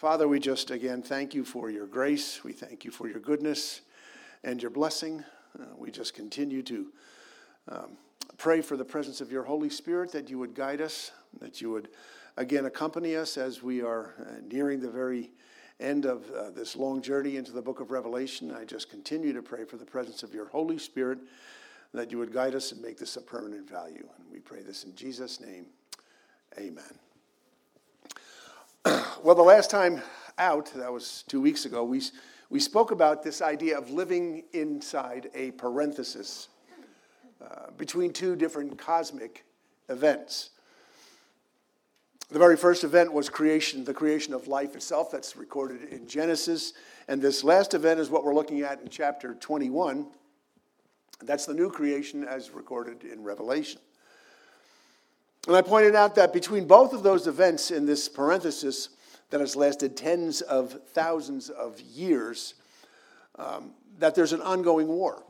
Father, we just again thank you for your grace. We thank you for your goodness and your blessing. Uh, we just continue to um, pray for the presence of your Holy Spirit that you would guide us, that you would again accompany us as we are uh, nearing the very end of uh, this long journey into the book of Revelation. I just continue to pray for the presence of your Holy Spirit, that you would guide us and make this a permanent value. And we pray this in Jesus' name. Amen. well, the last time out, that was two weeks ago, we, we spoke about this idea of living inside a parenthesis uh, between two different cosmic events. The very first event was creation, the creation of life itself, that's recorded in Genesis. And this last event is what we're looking at in chapter 21. That's the new creation as recorded in Revelation. And I pointed out that between both of those events in this parenthesis that has lasted tens of thousands of years, um, that there's an ongoing war.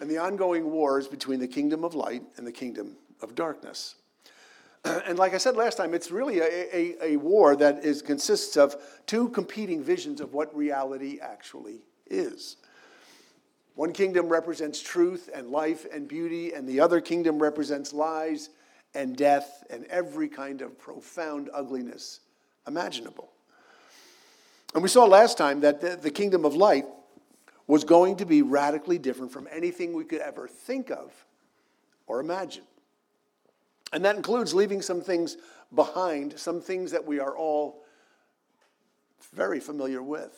And the ongoing war is between the kingdom of light and the kingdom of darkness. And like I said last time, it's really a, a, a war that is, consists of two competing visions of what reality actually is. One kingdom represents truth and life and beauty, and the other kingdom represents lies and death and every kind of profound ugliness imaginable. And we saw last time that the, the kingdom of light was going to be radically different from anything we could ever think of or imagine. And that includes leaving some things behind, some things that we are all very familiar with.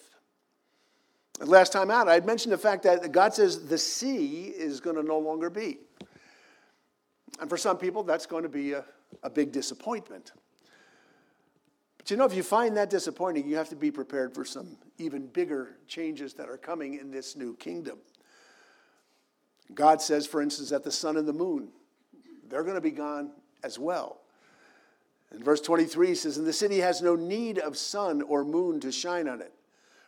Last time out, I had mentioned the fact that God says the sea is going to no longer be. And for some people, that's going to be a, a big disappointment. But you know, if you find that disappointing, you have to be prepared for some even bigger changes that are coming in this new kingdom. God says, for instance, that the sun and the moon, they're going to be gone as well. And verse 23 says, And the city has no need of sun or moon to shine on it,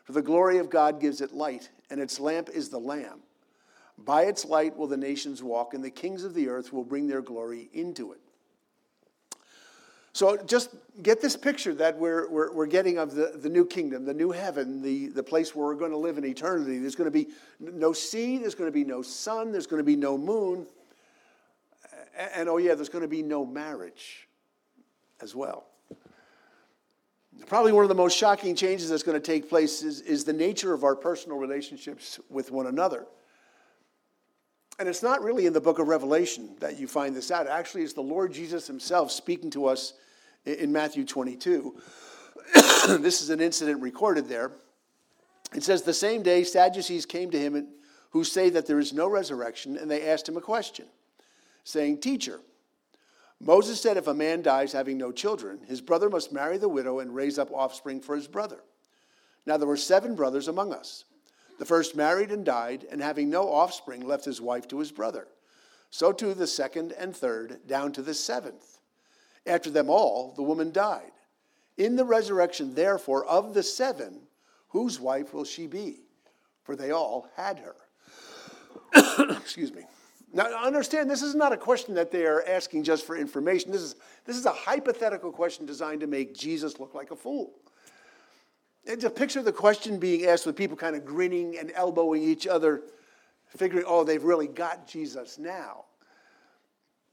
for the glory of God gives it light, and its lamp is the Lamb. By its light will the nations walk, and the kings of the earth will bring their glory into it. So just get this picture that we're, we're, we're getting of the, the new kingdom, the new heaven, the, the place where we're going to live in eternity. There's going to be no sea, there's going to be no sun, there's going to be no moon. And, and oh, yeah, there's going to be no marriage as well. Probably one of the most shocking changes that's going to take place is, is the nature of our personal relationships with one another. And it's not really in the book of Revelation that you find this out. Actually, it's the Lord Jesus himself speaking to us in Matthew 22. this is an incident recorded there. It says, The same day Sadducees came to him who say that there is no resurrection, and they asked him a question, saying, Teacher, Moses said if a man dies having no children, his brother must marry the widow and raise up offspring for his brother. Now there were seven brothers among us. The first married and died, and having no offspring, left his wife to his brother. So too the second and third, down to the seventh. After them all, the woman died. In the resurrection, therefore, of the seven, whose wife will she be? For they all had her. Excuse me. Now, understand, this is not a question that they are asking just for information. This is, this is a hypothetical question designed to make Jesus look like a fool. And to picture the question being asked with people kind of grinning and elbowing each other, figuring, oh, they've really got Jesus now.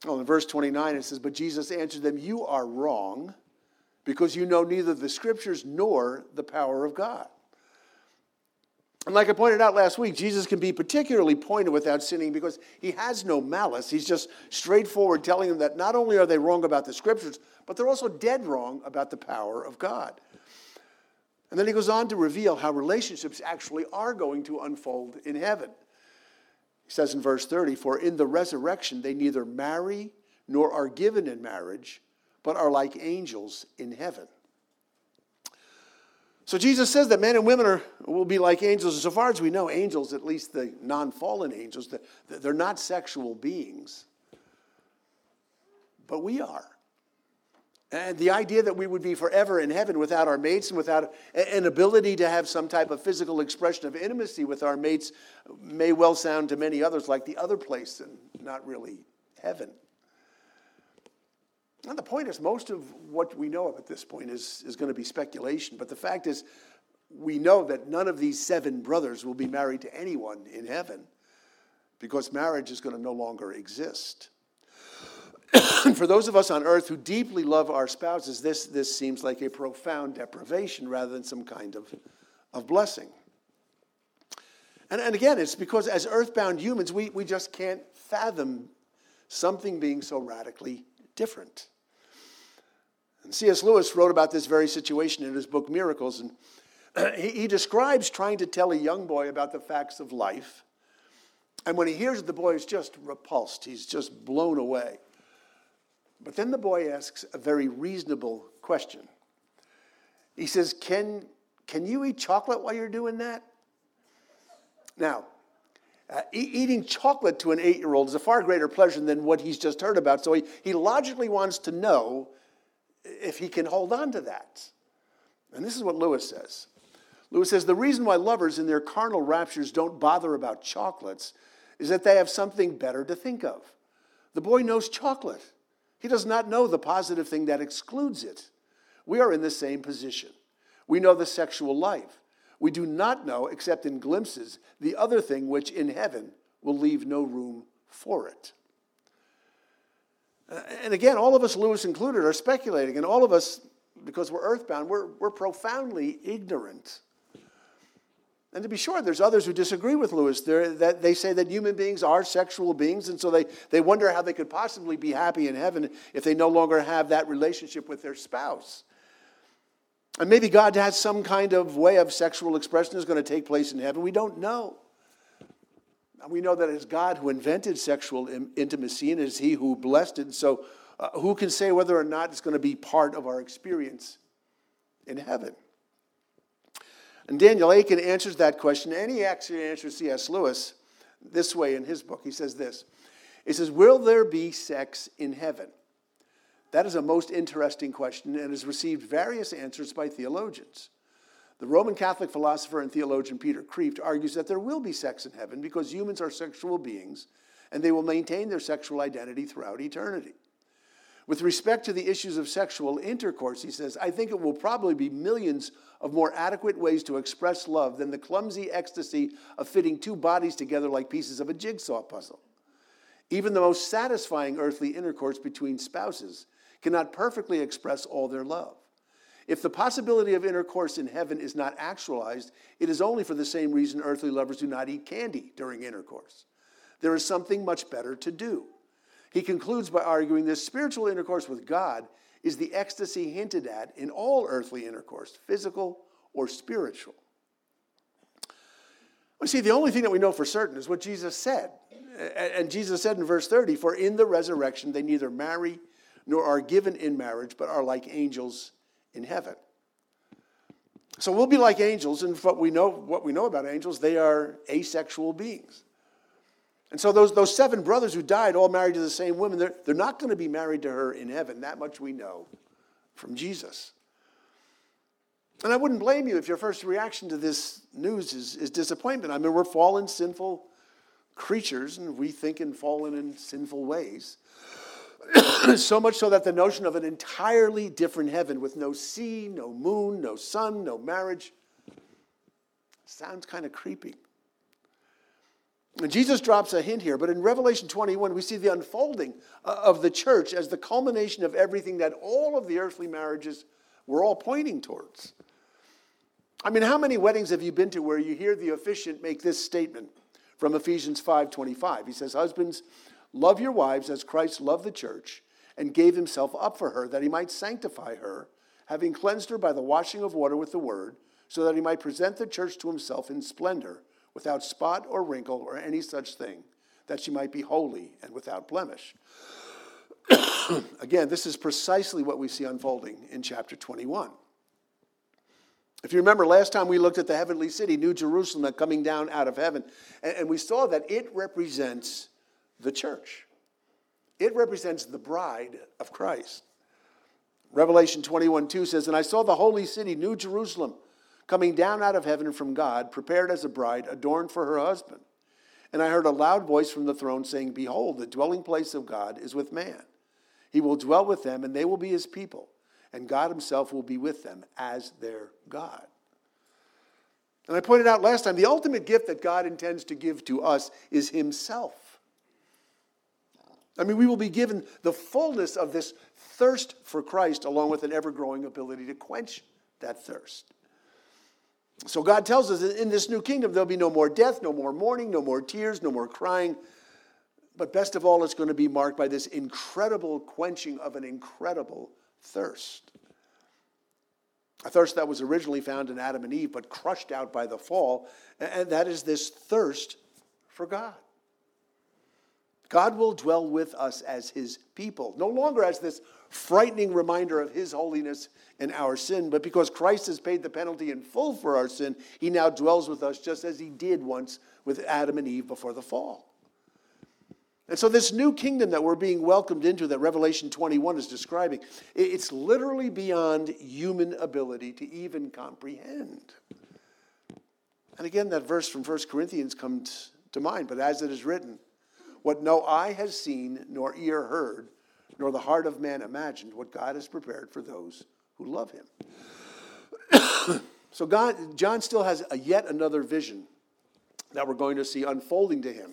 Well, in verse 29, it says, But Jesus answered them, You are wrong, because you know neither the scriptures nor the power of God. And like I pointed out last week, Jesus can be particularly pointed without sinning because he has no malice. He's just straightforward telling them that not only are they wrong about the scriptures, but they're also dead wrong about the power of God. And then he goes on to reveal how relationships actually are going to unfold in heaven. He says in verse 30 For in the resurrection they neither marry nor are given in marriage, but are like angels in heaven. So Jesus says that men and women are, will be like angels. And so far as we know, angels, at least the non fallen angels, they're not sexual beings. But we are. And the idea that we would be forever in heaven without our mates and without an ability to have some type of physical expression of intimacy with our mates may well sound to many others like the other place and not really heaven. And the point is, most of what we know of at this point is, is going to be speculation. But the fact is, we know that none of these seven brothers will be married to anyone in heaven because marriage is going to no longer exist. For those of us on earth who deeply love our spouses, this, this seems like a profound deprivation rather than some kind of, of blessing. And, and again, it's because as earthbound humans, we, we just can't fathom something being so radically different. And C.S. Lewis wrote about this very situation in his book Miracles. And he, he describes trying to tell a young boy about the facts of life. And when he hears it, the boy is just repulsed. He's just blown away. But then the boy asks a very reasonable question. He says, Can, can you eat chocolate while you're doing that? Now, uh, e- eating chocolate to an eight year old is a far greater pleasure than what he's just heard about. So he, he logically wants to know if he can hold on to that. And this is what Lewis says Lewis says the reason why lovers in their carnal raptures don't bother about chocolates is that they have something better to think of. The boy knows chocolate, he does not know the positive thing that excludes it. We are in the same position. We know the sexual life. We do not know, except in glimpses, the other thing which in heaven will leave no room for it. Uh, and again, all of us, Lewis included, are speculating, and all of us, because we're earthbound, we're, we're profoundly ignorant and to be sure, there's others who disagree with Lewis. They're, that they say that human beings are sexual beings, and so they, they wonder how they could possibly be happy in heaven if they no longer have that relationship with their spouse. And maybe God has some kind of way of sexual expression is going to take place in heaven. We don't know. We know that it's God who invented sexual intimacy, and it is He who blessed it. So, uh, who can say whether or not it's going to be part of our experience in heaven? And Daniel Akin answers that question, and he actually answers C.S. Lewis this way in his book. He says this He says, Will there be sex in heaven? That is a most interesting question and has received various answers by theologians. The Roman Catholic philosopher and theologian Peter Kreeft argues that there will be sex in heaven because humans are sexual beings and they will maintain their sexual identity throughout eternity. With respect to the issues of sexual intercourse, he says, I think it will probably be millions of more adequate ways to express love than the clumsy ecstasy of fitting two bodies together like pieces of a jigsaw puzzle. Even the most satisfying earthly intercourse between spouses cannot perfectly express all their love. If the possibility of intercourse in heaven is not actualized, it is only for the same reason earthly lovers do not eat candy during intercourse. There is something much better to do. He concludes by arguing this spiritual intercourse with God is the ecstasy hinted at in all earthly intercourse, physical or spiritual. Well, see, the only thing that we know for certain is what Jesus said. And Jesus said in verse 30 For in the resurrection they neither marry nor are given in marriage, but are like angels in heaven. So we'll be like angels, and what we know, what we know about angels, they are asexual beings. And so those, those seven brothers who died, all married to the same woman, they're, they're not going to be married to her in heaven. That much we know from Jesus. And I wouldn't blame you if your first reaction to this news is, is disappointment. I mean, we're fallen, sinful creatures, and we think and fallen in sinful ways. so much so that the notion of an entirely different heaven with no sea, no moon, no sun, no marriage sounds kind of creepy. And Jesus drops a hint here, but in Revelation 21, we see the unfolding uh, of the church as the culmination of everything that all of the earthly marriages were all pointing towards. I mean, how many weddings have you been to where you hear the officiant make this statement from Ephesians 5:25? He says, "Husbands, love your wives as Christ loved the church and gave himself up for her that he might sanctify her, having cleansed her by the washing of water with the word, so that he might present the church to himself in splendor." Without spot or wrinkle or any such thing, that she might be holy and without blemish. Again, this is precisely what we see unfolding in chapter 21. If you remember, last time we looked at the heavenly city, New Jerusalem, coming down out of heaven, and, we saw that it represents the church. It represents the bride of Christ. Revelation 21 2 says, And I saw the holy city, New Jerusalem coming down out of heaven from God, prepared as a bride, adorned for her husband. And I heard a loud voice from the throne saying, Behold, the dwelling place of God is with man. He will dwell with them, and they will be his people, and God himself will be with them as their God. And I pointed out last time the ultimate gift that God intends to give to us is himself. I mean, we will be given the fullness of this thirst for Christ, along with an ever growing ability to quench that thirst. So God tells us that in this new kingdom, there'll be no more death, no more mourning, no more tears, no more crying. But best of all, it's going to be marked by this incredible quenching of an incredible thirst. A thirst that was originally found in Adam and Eve, but crushed out by the fall, and that is this thirst for God. God will dwell with us as his people, no longer as this frightening reminder of his holiness and our sin, but because Christ has paid the penalty in full for our sin, he now dwells with us just as he did once with Adam and Eve before the fall. And so, this new kingdom that we're being welcomed into, that Revelation 21 is describing, it's literally beyond human ability to even comprehend. And again, that verse from 1 Corinthians comes to mind, but as it is written, what no eye has seen, nor ear heard, nor the heart of man imagined, what God has prepared for those who love him. so God, John still has a yet another vision that we're going to see unfolding to him.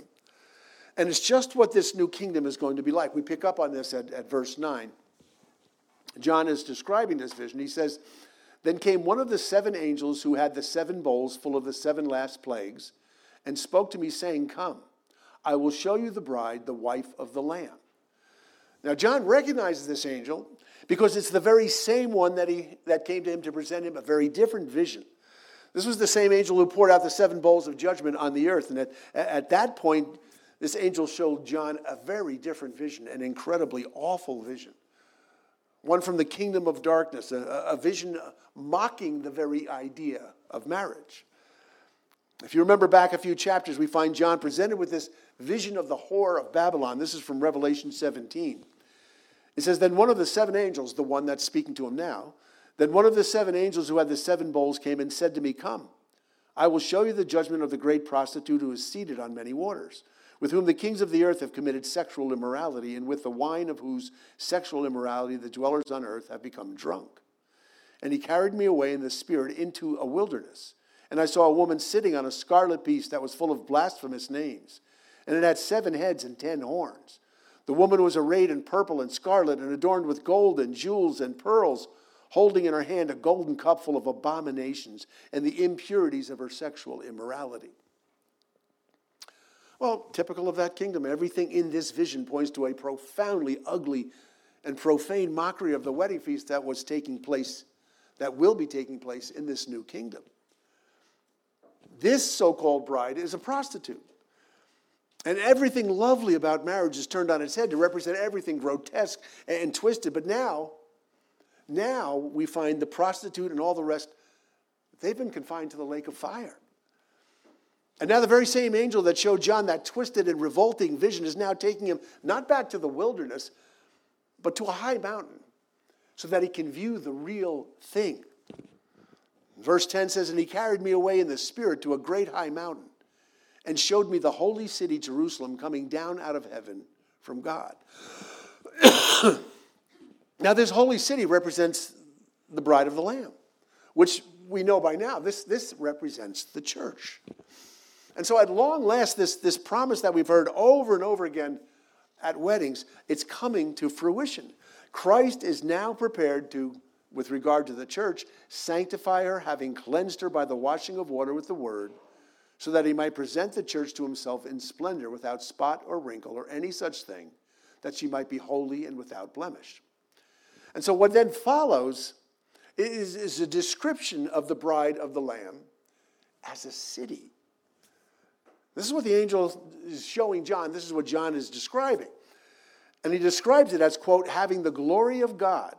And it's just what this new kingdom is going to be like. We pick up on this at, at verse 9. John is describing this vision. He says, Then came one of the seven angels who had the seven bowls full of the seven last plagues, and spoke to me, saying, Come. I will show you the bride, the wife of the Lamb. Now, John recognizes this angel because it's the very same one that, he, that came to him to present him a very different vision. This was the same angel who poured out the seven bowls of judgment on the earth. And at, at that point, this angel showed John a very different vision, an incredibly awful vision. One from the kingdom of darkness, a, a vision mocking the very idea of marriage. If you remember back a few chapters, we find John presented with this vision of the whore of Babylon. This is from Revelation 17. It says, Then one of the seven angels, the one that's speaking to him now, then one of the seven angels who had the seven bowls came and said to me, Come, I will show you the judgment of the great prostitute who is seated on many waters, with whom the kings of the earth have committed sexual immorality, and with the wine of whose sexual immorality the dwellers on earth have become drunk. And he carried me away in the spirit into a wilderness and I saw a woman sitting on a scarlet beast that was full of blasphemous names, and it had seven heads and ten horns. The woman was arrayed in purple and scarlet and adorned with gold and jewels and pearls, holding in her hand a golden cup full of abominations and the impurities of her sexual immorality. Well, typical of that kingdom, everything in this vision points to a profoundly ugly and profane mockery of the wedding feast that was taking place, that will be taking place in this new kingdom. This so called bride is a prostitute. And everything lovely about marriage is turned on its head to represent everything grotesque and twisted. But now, now we find the prostitute and all the rest, they've been confined to the lake of fire. And now the very same angel that showed John that twisted and revolting vision is now taking him not back to the wilderness, but to a high mountain so that he can view the real thing. Verse 10 says, And he carried me away in the Spirit to a great high mountain and showed me the holy city Jerusalem coming down out of heaven from God. now, this holy city represents the bride of the Lamb, which we know by now. This, this represents the church. And so, at long last, this, this promise that we've heard over and over again at weddings, it's coming to fruition. Christ is now prepared to with regard to the church, sanctify her, having cleansed her by the washing of water with the word, so that he might present the church to himself in splendor, without spot or wrinkle or any such thing, that she might be holy and without blemish. And so, what then follows is, is a description of the bride of the Lamb as a city. This is what the angel is showing John. This is what John is describing. And he describes it as, quote, having the glory of God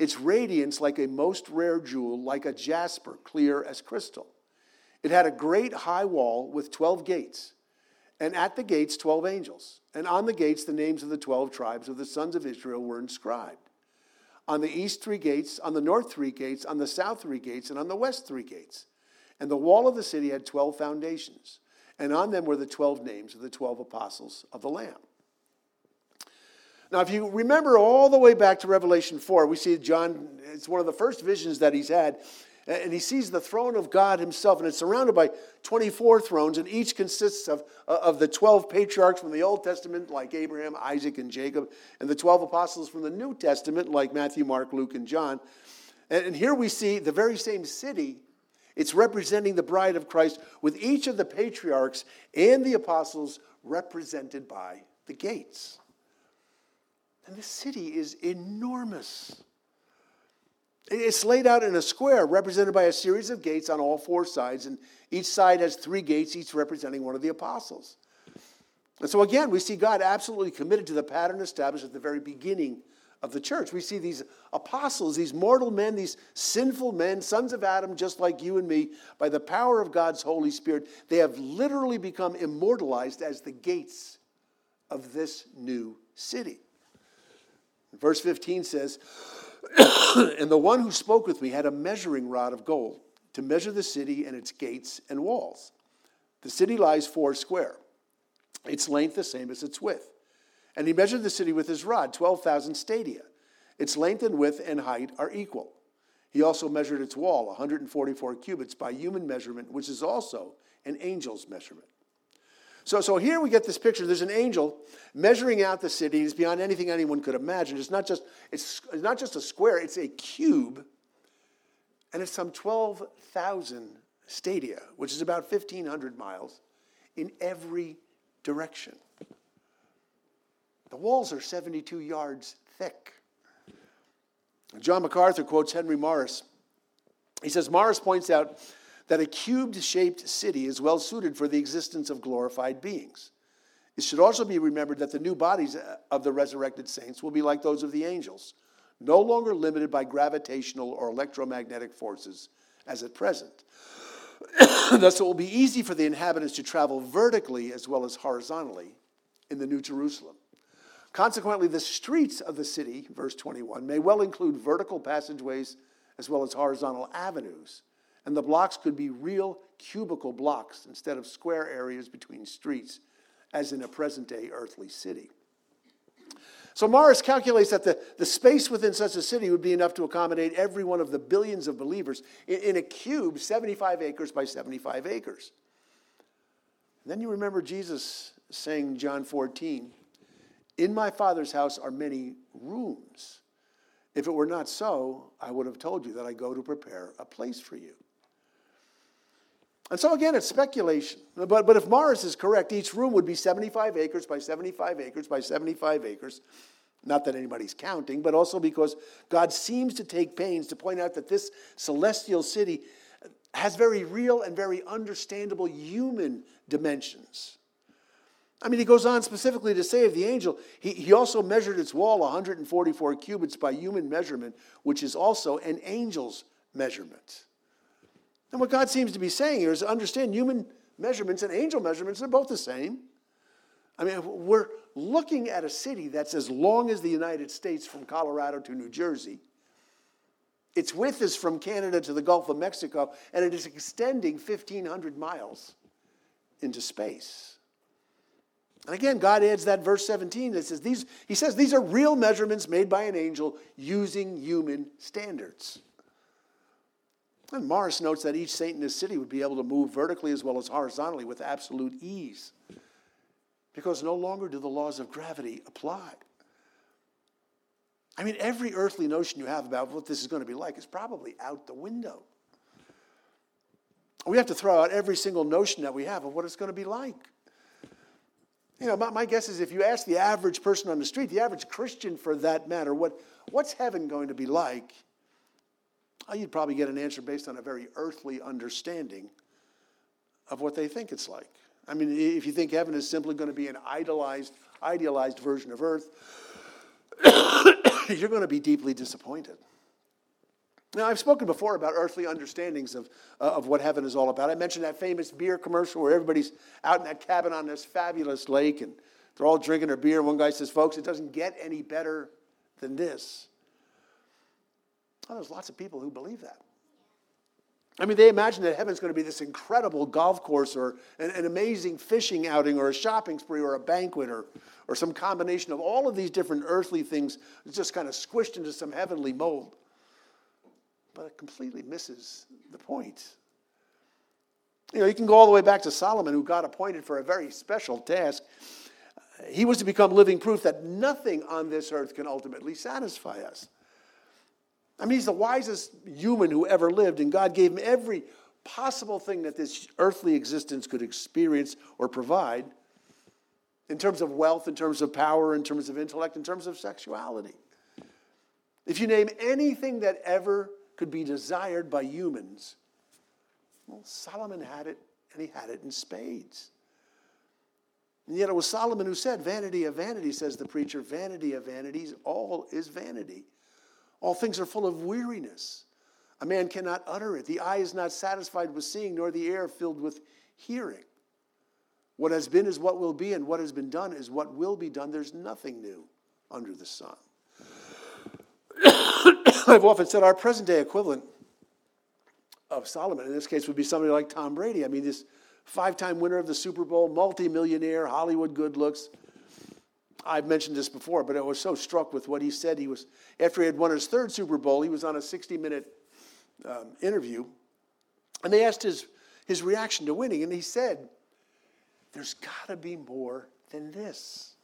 its radiance like a most rare jewel, like a jasper, clear as crystal. It had a great high wall with 12 gates, and at the gates, 12 angels. And on the gates, the names of the 12 tribes of the sons of Israel were inscribed. On the east, three gates, on the north, three gates, on the south, three gates, and on the west, three gates. And the wall of the city had 12 foundations, and on them were the 12 names of the 12 apostles of the Lamb. Now, if you remember all the way back to Revelation 4, we see John, it's one of the first visions that he's had, and he sees the throne of God himself, and it's surrounded by 24 thrones, and each consists of, uh, of the 12 patriarchs from the Old Testament, like Abraham, Isaac, and Jacob, and the 12 apostles from the New Testament, like Matthew, Mark, Luke, and John. And, here we see the very same city. It's representing the bride of Christ, with each of the patriarchs and the apostles represented by the gates. And this city is enormous. It's laid out in a square represented by a series of gates on all four sides, and each side has three gates, each representing one of the apostles. And so, again, we see God absolutely committed to the pattern established at the very beginning of the church. We see these apostles, these mortal men, these sinful men, sons of Adam, just like you and me, by the power of God's Holy Spirit, they have literally become immortalized as the gates of this new city. Verse 15 says, And the one who spoke with me had a measuring rod of gold to measure the city and its gates and walls. The city lies four square, its length the same as its width. And he measured the city with his rod, 12,000 stadia. Its length and width and height are equal. He also measured its wall, 144 cubits, by human measurement, which is also an angel's measurement. So, so here we get this picture. There's an angel measuring out the city. It's beyond anything anyone could imagine. It's not just, it's, it's not just a square, it's a cube. And it's some 12,000 stadia, which is about 1,500 miles in every direction. The walls are 72 yards thick. John MacArthur quotes Henry Morris. He says Morris points out that a cubed shaped city is well suited for the existence of glorified beings. It should also be remembered that the new bodies uh, of the resurrected saints will be like those of the angels, no longer limited by gravitational or electromagnetic forces as at present. Thus, it will be easy for the inhabitants to travel vertically as well as horizontally in the New Jerusalem. Consequently, the streets of the city, verse 21, may well include vertical passageways as well as horizontal avenues and the blocks could be real cubical blocks instead of square areas between streets, as in a present day earthly city. So Morris calculates that the, the space within such a city would be enough to accommodate every one of the billions of believers in, in a cube 75 acres by 75 acres. And then you remember Jesus saying, John 14, In my Father's house are many rooms. If it were not so, I would have told you that I go to prepare a place for you. And so again, it's speculation. But, but if Morris is correct, each room would be 75 acres by 75 acres by 75 acres. Not that anybody's counting, but also because God seems to take pains to point out that this celestial city has very real and very understandable human dimensions. I mean, he goes on specifically to say of the angel, he, he also measured its wall 144 cubits by human measurement, which is also an angel's measurement. And what God seems to be saying here is understand human measurements and angel measurements, they're both the same. I mean, we're looking at a city that's as long as the United States from Colorado to New Jersey. Its width is from Canada to the Gulf of Mexico, and it is extending 1,500 miles into space. And again, God adds that verse 17 that says these, he says these are real measurements made by an angel using human standards. And Morris notes that each saint in this city would be able to move vertically as well as horizontally with absolute ease because no longer do the laws of gravity apply. I mean, every earthly notion you have about what this is going to be like is probably out the window. We have to throw out every single notion that we have of what it's going to be like. You know, my, my guess is if you ask the average person on the street, the average Christian for that matter, what, what's heaven going to be like? You'd probably get an answer based on a very earthly understanding of what they think it's like. I mean, if you think heaven is simply going to be an idealized, idealized version of earth, you're going to be deeply disappointed. Now, I've spoken before about earthly understandings of, uh, of what heaven is all about. I mentioned that famous beer commercial where everybody's out in that cabin on this fabulous lake and they're all drinking their beer. And one guy says, Folks, it doesn't get any better than this. There's lots of people who believe that. I mean, they imagine that heaven's going to be this incredible golf course or an, an, amazing fishing outing or a shopping spree or a banquet or, or some combination of all of these different earthly things just kind of squished into some heavenly mold. But it completely misses the point. You know, you can go all the way back to Solomon, who got appointed for a very special task. He was to become living proof that nothing on this earth can ultimately satisfy us. I mean, he's the wisest human who ever lived, and God gave him every possible thing that this earthly existence could experience or provide in terms of wealth, in terms of power, in terms of intellect, in terms of sexuality. If you name anything that ever could be desired by humans, well, Solomon had it, and he had it in spades. And yet it was Solomon who said, Vanity of vanity, says the preacher, vanity of vanities, all is vanity. All things are full of weariness. A man cannot utter it. The eye is not satisfied with seeing, nor the ear filled with hearing. What has been is what will be, and what has been done is what will be done. There's nothing new under the sun. I've often said our present day equivalent of Solomon in this case would be somebody like Tom Brady. I mean, this five time winner of the Super Bowl, multi-millionaire, Hollywood good looks. I've mentioned this before, but I was so struck with what he said. He was after he had won his third Super Bowl, he was on a 60-minute um, interview, and they asked his his reaction to winning, and he said, "There's got to be more than this."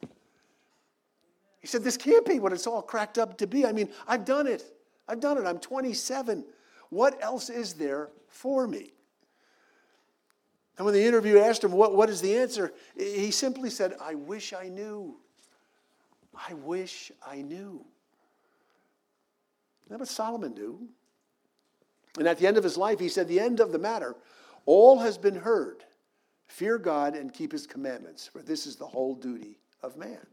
He said, "This can't be what it's all cracked up to be. I mean, I've done it. I've done it. I'm 27. What else is there for me?" And when the interviewer asked him, what, what is the answer? He simply said, I wish I knew. I wish I knew. That what Solomon knew. And at the end of his life, he said, The end of the matter, all has been heard. Fear God and keep his commandments, for this is the whole duty of man.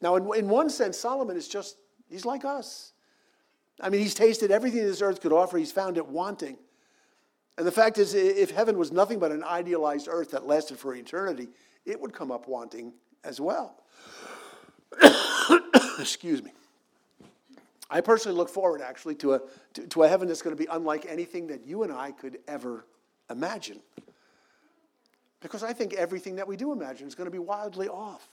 Now, in, in one sense, Solomon is just, he's like us. I mean, he's tasted everything this earth could offer, he's found it wanting. And the fact is, if heaven was nothing but an idealized earth that lasted for eternity, it would come up wanting as well. Excuse me. I personally look forward, actually, to a, to, to a heaven that's going to be unlike anything that you and I could ever imagine. Because I think everything that we do imagine is going to be wildly off.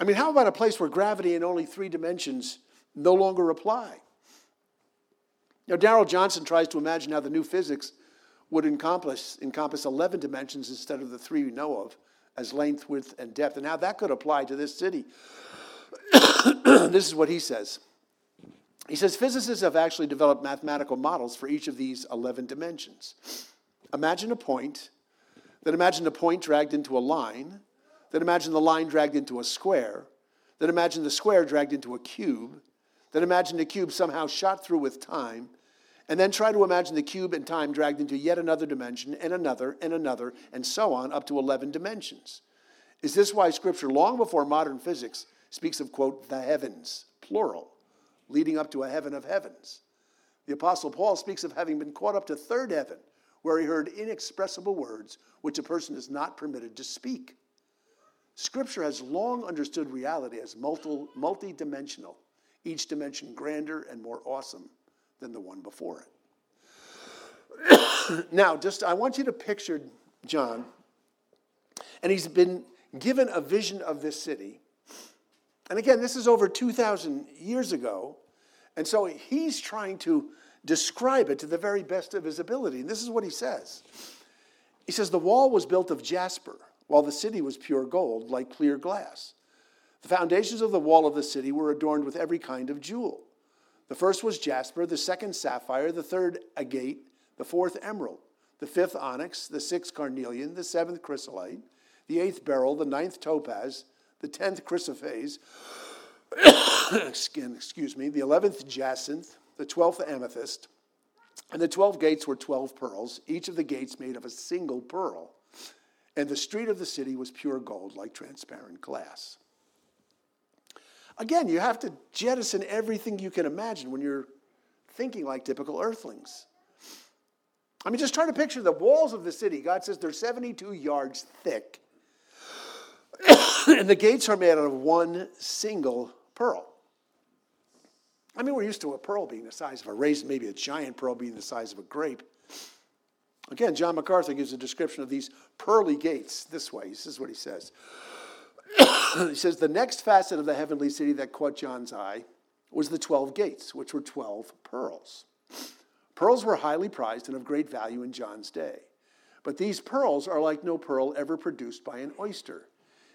I mean, how about a place where gravity in only three dimensions no longer apply? Now, Darrell Johnson tries to imagine how the new physics would encompass, encompass 11 dimensions instead of the three we know of as length, width, and depth, and how that could apply to this city. this is what he says. He says physicists have actually developed mathematical models for each of these 11 dimensions. Imagine a point, then imagine a point dragged into a line, then imagine the line dragged into a square, then imagine the square dragged into a cube, then imagine the cube somehow shot through with time, and then try to imagine the cube and time dragged into yet another dimension, and another, and another, and so on, up to 11 dimensions. Is this why Scripture, long before modern physics, speaks of, quote, the heavens, plural, leading up to a heaven of heavens? The Apostle Paul speaks of having been caught up to third heaven, where he heard inexpressible words which a person is not permitted to speak. Scripture has long understood reality as multi dimensional, each dimension grander and more awesome than the one before it. now, just I want you to picture John, and he's been given a vision of this city. And again, this is over 2,000 years ago. And so he's trying to describe it to the very best of his ability. And this is what he says He says, The wall was built of jasper, while the city was pure gold, like clear glass. The foundations of the wall of the city were adorned with every kind of jewel. The first was jasper, the second sapphire, the third agate, the fourth emerald, the fifth onyx, the sixth carnelian, the seventh chrysolite, the eighth beryl, the ninth topaz, the tenth chrysoprase, excuse me, the eleventh jacinth, the twelfth amethyst, and the twelve gates were twelve pearls, each of the gates made of a single pearl. And the street of the city was pure gold, like transparent glass. Again, you have to jettison everything you can imagine when you're thinking like typical earthlings. I mean, just try to picture the walls of the city. God says they're 72 yards thick, and the gates are made out of one single pearl. I mean, we're used to a pearl being the size of a raisin, maybe a giant pearl being the size of a grape. Again, John MacArthur gives a description of these pearly gates this way. This is what he says. he says, The next facet of the heavenly city that caught John's eye was the 12 gates, which were 12 pearls. Pearls were highly prized and of great value in John's day. But these pearls are like no pearl ever produced by an oyster,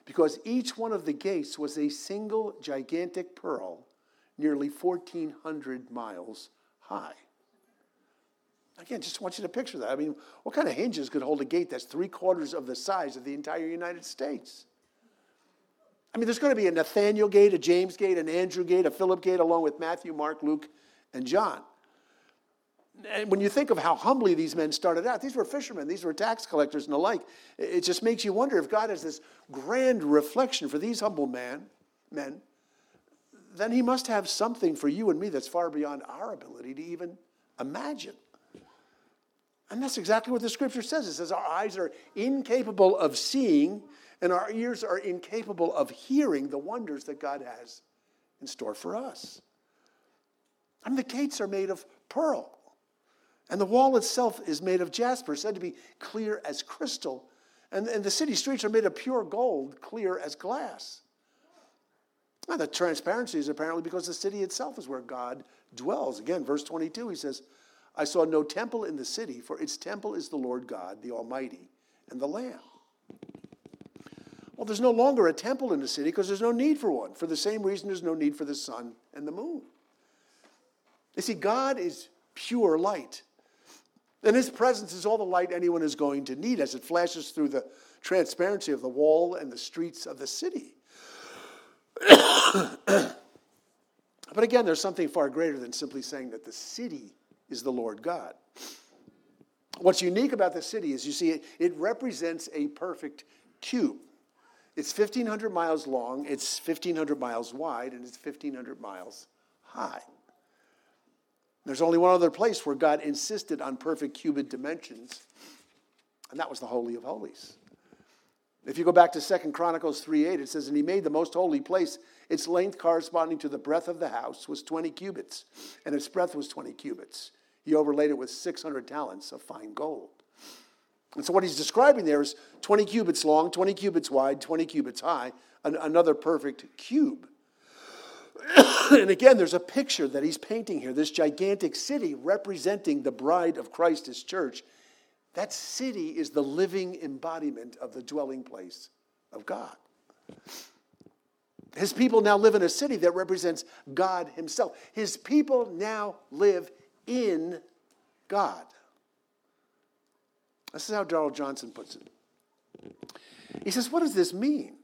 because each one of the gates was a single gigantic pearl, nearly 1,400 miles high. Again, just want you to picture that. I mean, what kind of hinges could hold a gate that's three quarters of the size of the entire United States? I mean, there's going to be a Nathaniel gate, a James gate, an Andrew gate, a Philip gate, along with Matthew, Mark, Luke, and John. And when you think of how humbly these men started out, these were fishermen, these were tax collectors and the like. It just makes you wonder if God has this grand reflection for these humble man, men, then he must have something for you and me that's far beyond our ability to even imagine. And that's exactly what the scripture says. It says our eyes are incapable of seeing and our ears are incapable of hearing the wonders that God has in store for us. I mean, the gates are made of pearl, and the wall itself is made of jasper, said to be clear as crystal. And, and the city streets are made of pure gold, clear as glass. Now, the transparency is apparently because the city itself is where God dwells. Again, verse 22, he says, I saw no temple in the city, for its temple is the Lord God, the Almighty, and the Lamb. Well, there's no longer a temple in the city because there's no need for one. For the same reason, there's no need for the sun and the moon. You see, God is pure light. And his presence is all the light anyone is going to need as it flashes through the transparency of the wall and the streets of the city. but again, there's something far greater than simply saying that the city is the Lord God. What's unique about the city is you see, it, it represents a perfect cube. It's 1,500 miles long, it's 1,500 miles wide, and it's 1,500 miles high. There's only one other place where God insisted on perfect cubit dimensions, and that was the Holy of Holies. If you go back to Second Chronicles 3:8, it says, And he made the most holy place, its length corresponding to the breadth of the house was 20 cubits, and its breadth was 20 cubits. He overlaid it with 600 talents of fine gold. And so what he's describing there is 20 cubits long, 20 cubits wide, 20 cubits high, an, another perfect cube. and again, there's a picture that he's painting here this gigantic city representing the bride of Christ, his church. That city is the living embodiment of the dwelling place of God. His people now live in a city that represents God himself. His people now live in God. This is how Darrell Johnson puts it. He says, What does this mean?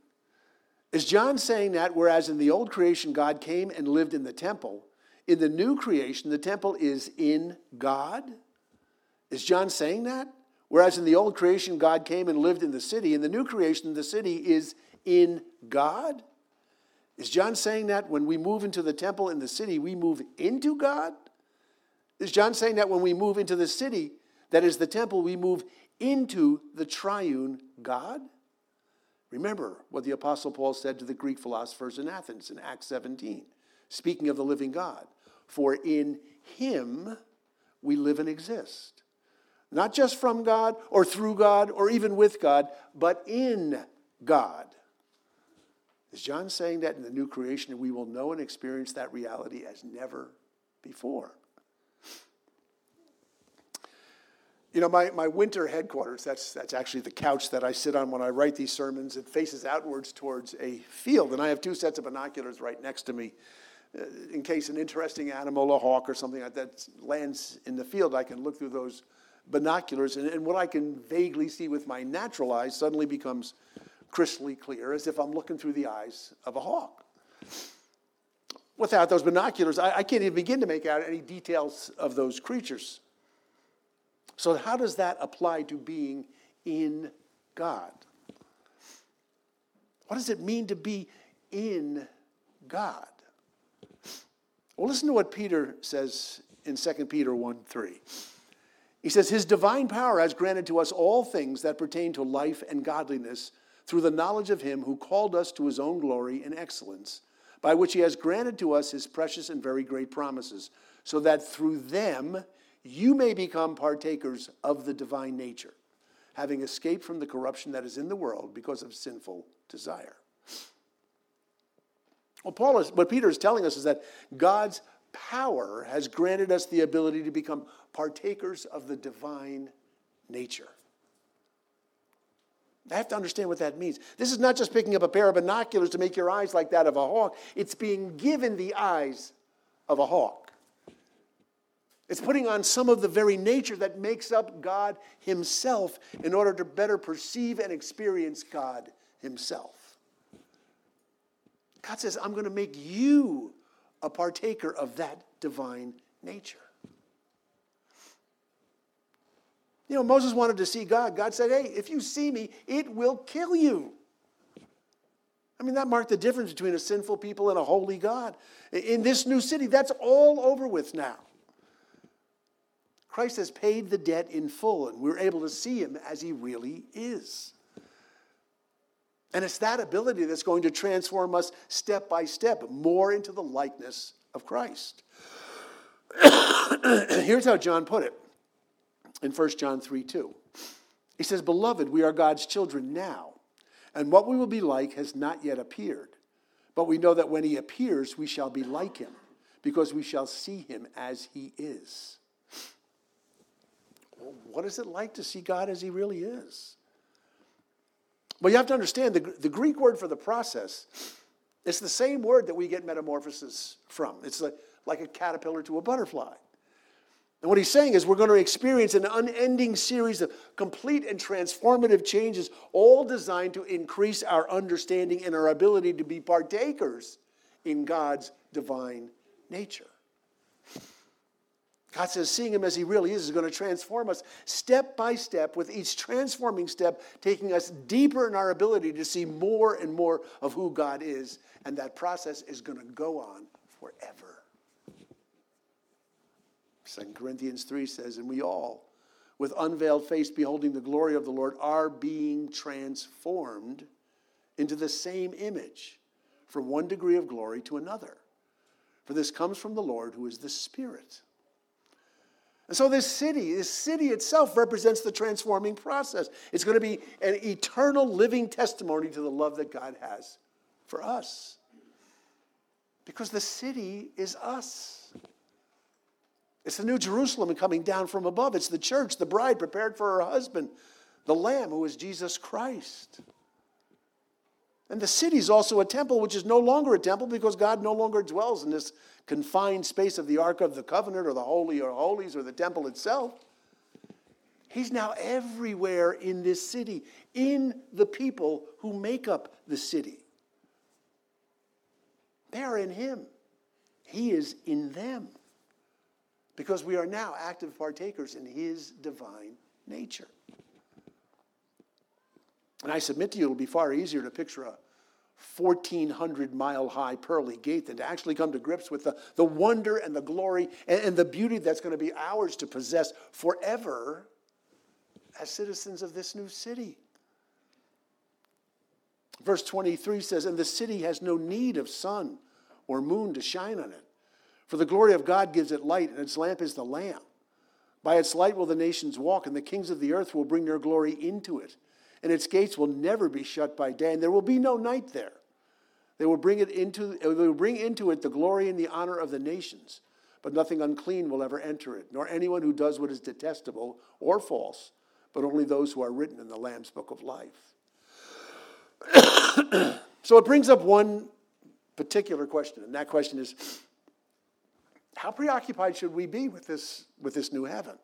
Is John saying that whereas in the old creation God came and lived in the temple, in the new creation the temple is in God? Is John saying that? Whereas in the old creation God came and lived in the city, in the new creation the city is in God? Is John saying that when we move into the temple in the city, we move into God? Is John saying that when we move into the city, that is the temple, we move into the triune God? Remember what the Apostle Paul said to the Greek philosophers in Athens in Acts 17, speaking of the living God. For in him we live and exist. Not just from God or through God or even with God, but in God. Is John saying that in the new creation we will know and experience that reality as never before? You know, my, my winter headquarters, that's, that's actually the couch that I sit on when I write these sermons. It faces outwards towards a field, and I have two sets of binoculars right next to me. Uh, in case an interesting animal, a hawk or something like that, lands in the field, I can look through those binoculars, and, and what I can vaguely see with my natural eyes suddenly becomes crystal clear, as if I'm looking through the eyes of a hawk. Without those binoculars, I, I can't even begin to make out any details of those creatures. So, how does that apply to being in God? What does it mean to be in God? Well, listen to what Peter says in 2 Peter 1 3. He says, His divine power has granted to us all things that pertain to life and godliness through the knowledge of Him who called us to His own glory and excellence by which he has granted to us his precious and very great promises, so that through them you may become partakers of the divine nature, having escaped from the corruption that is in the world because of sinful desire. What Paul is, what Peter is telling us is that God's power has granted us the ability to become partakers of the divine nature. I have to understand what that means. This is not just picking up a pair of binoculars to make your eyes like that of a hawk, it's being given the eyes of a hawk. It's putting on some of the very nature that makes up God Himself in order to better perceive and experience God Himself. God says, I'm going to make you a partaker of that divine nature. You know, Moses wanted to see God. God said, Hey, if you see me, it will kill you. I mean, that marked the difference between a sinful people and a holy God. In this new city, that's all over with now. Christ has paid the debt in full, and we're able to see him as he really is. And it's that ability that's going to transform us step by step more into the likeness of Christ. Here's how John put it in 1 John 3 2. He says, Beloved, we are God's children now, and what we will be like has not yet appeared. But we know that when he appears, we shall be like him, because we shall see him as he is. What is it like to see God as he really is? Well, you have to understand the, the Greek word for the process, it's the same word that we get metamorphosis from. It's like, like a caterpillar to a butterfly. And what he's saying is, we're going to experience an unending series of complete and transformative changes, all designed to increase our understanding and our ability to be partakers in God's divine nature. God says, seeing him as he really is is going to transform us step by step, with each transforming step taking us deeper in our ability to see more and more of who God is. And that process is going to go on forever. 2 Corinthians 3 says, And we all, with unveiled face, beholding the glory of the Lord, are being transformed into the same image from one degree of glory to another. For this comes from the Lord who is the Spirit. And so, this city, this city itself represents the transforming process. It's going to be an eternal living testimony to the love that God has for us. Because the city is us. It's the New Jerusalem coming down from above. It's the church, the bride prepared for her husband, the Lamb who is Jesus Christ. And the city is also a temple, which is no longer a temple because God no longer dwells in this confined space of the Ark of the Covenant or the Holy of Holies or the temple itself. He's now everywhere in this city, in the people who make up the city. They are in Him, He is in them because we are now active partakers in his divine nature. And I submit to you, it'll be far easier to picture a 1,400 mile high pearly gate than to actually come to grips with the, the wonder and the glory and, and the beauty that's going to be ours to possess forever as citizens of this new city. Verse 23 says, And the city has no need of sun or moon to shine on it for the glory of God gives it light, and its lamp is the Lamb. By its light will the nations walk, and the kings of the earth will bring their glory into it. And its gates will never be shut by day, and there will be no night there. They will bring it into they will bring into it the glory and the honor of the nations, but nothing unclean will ever enter it, nor anyone who does what is detestable or false, but only those who are written in the Lamb's book of life. so it brings up one particular question, and that question is how preoccupied should we be with this, with this new heaven?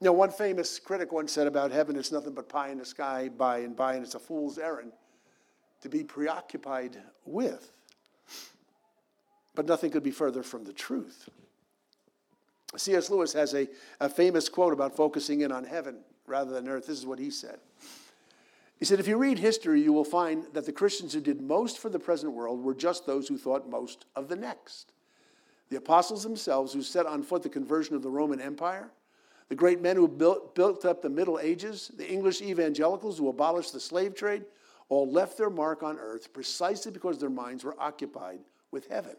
You know, one famous critic once said about heaven, it's nothing but pie in the sky by and by, and it's a fool's errand to be preoccupied with. But nothing could be further from the truth. C.S. Lewis has a, a famous quote about focusing in on heaven rather than earth. This is what he said. He said, If you read history, you will find that the Christians who did most for the present world were just those who thought most of the next the apostles themselves who set on foot the conversion of the Roman Empire, the great men who built, built up the Middle Ages, the English evangelicals who abolished the slave trade, all left their mark on earth precisely because their minds were occupied with heaven.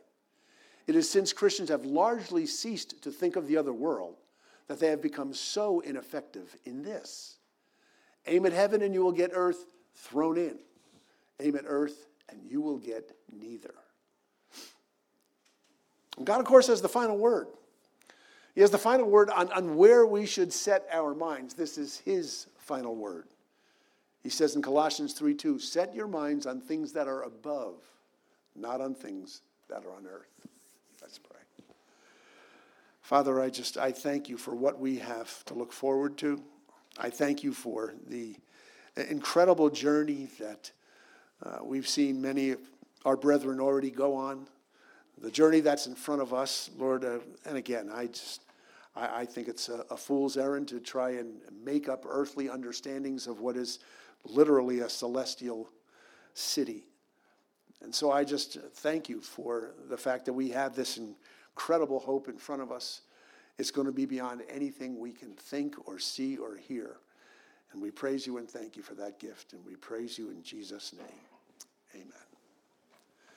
It is since Christians have largely ceased to think of the other world that they have become so ineffective in this. Aim at heaven and you will get earth thrown in. Aim at earth and you will get neither. God, of course, has the final word. He has the final word on, on where we should set our minds. This is His final word. He says in Colossians 3 2, set your minds on things that are above, not on things that are on earth. Let's pray. Father, I just I thank you for what we have to look forward to. I thank you for the incredible journey that uh, we've seen many of our brethren already go on. The journey that's in front of us, Lord, uh, and again, I just I, I think it's a, a fool's errand to try and make up earthly understandings of what is literally a celestial city. And so I just thank you for the fact that we have this incredible hope in front of us. It's going to be beyond anything we can think or see or hear. And we praise you and thank you for that gift. And we praise you in Jesus' name. Amen.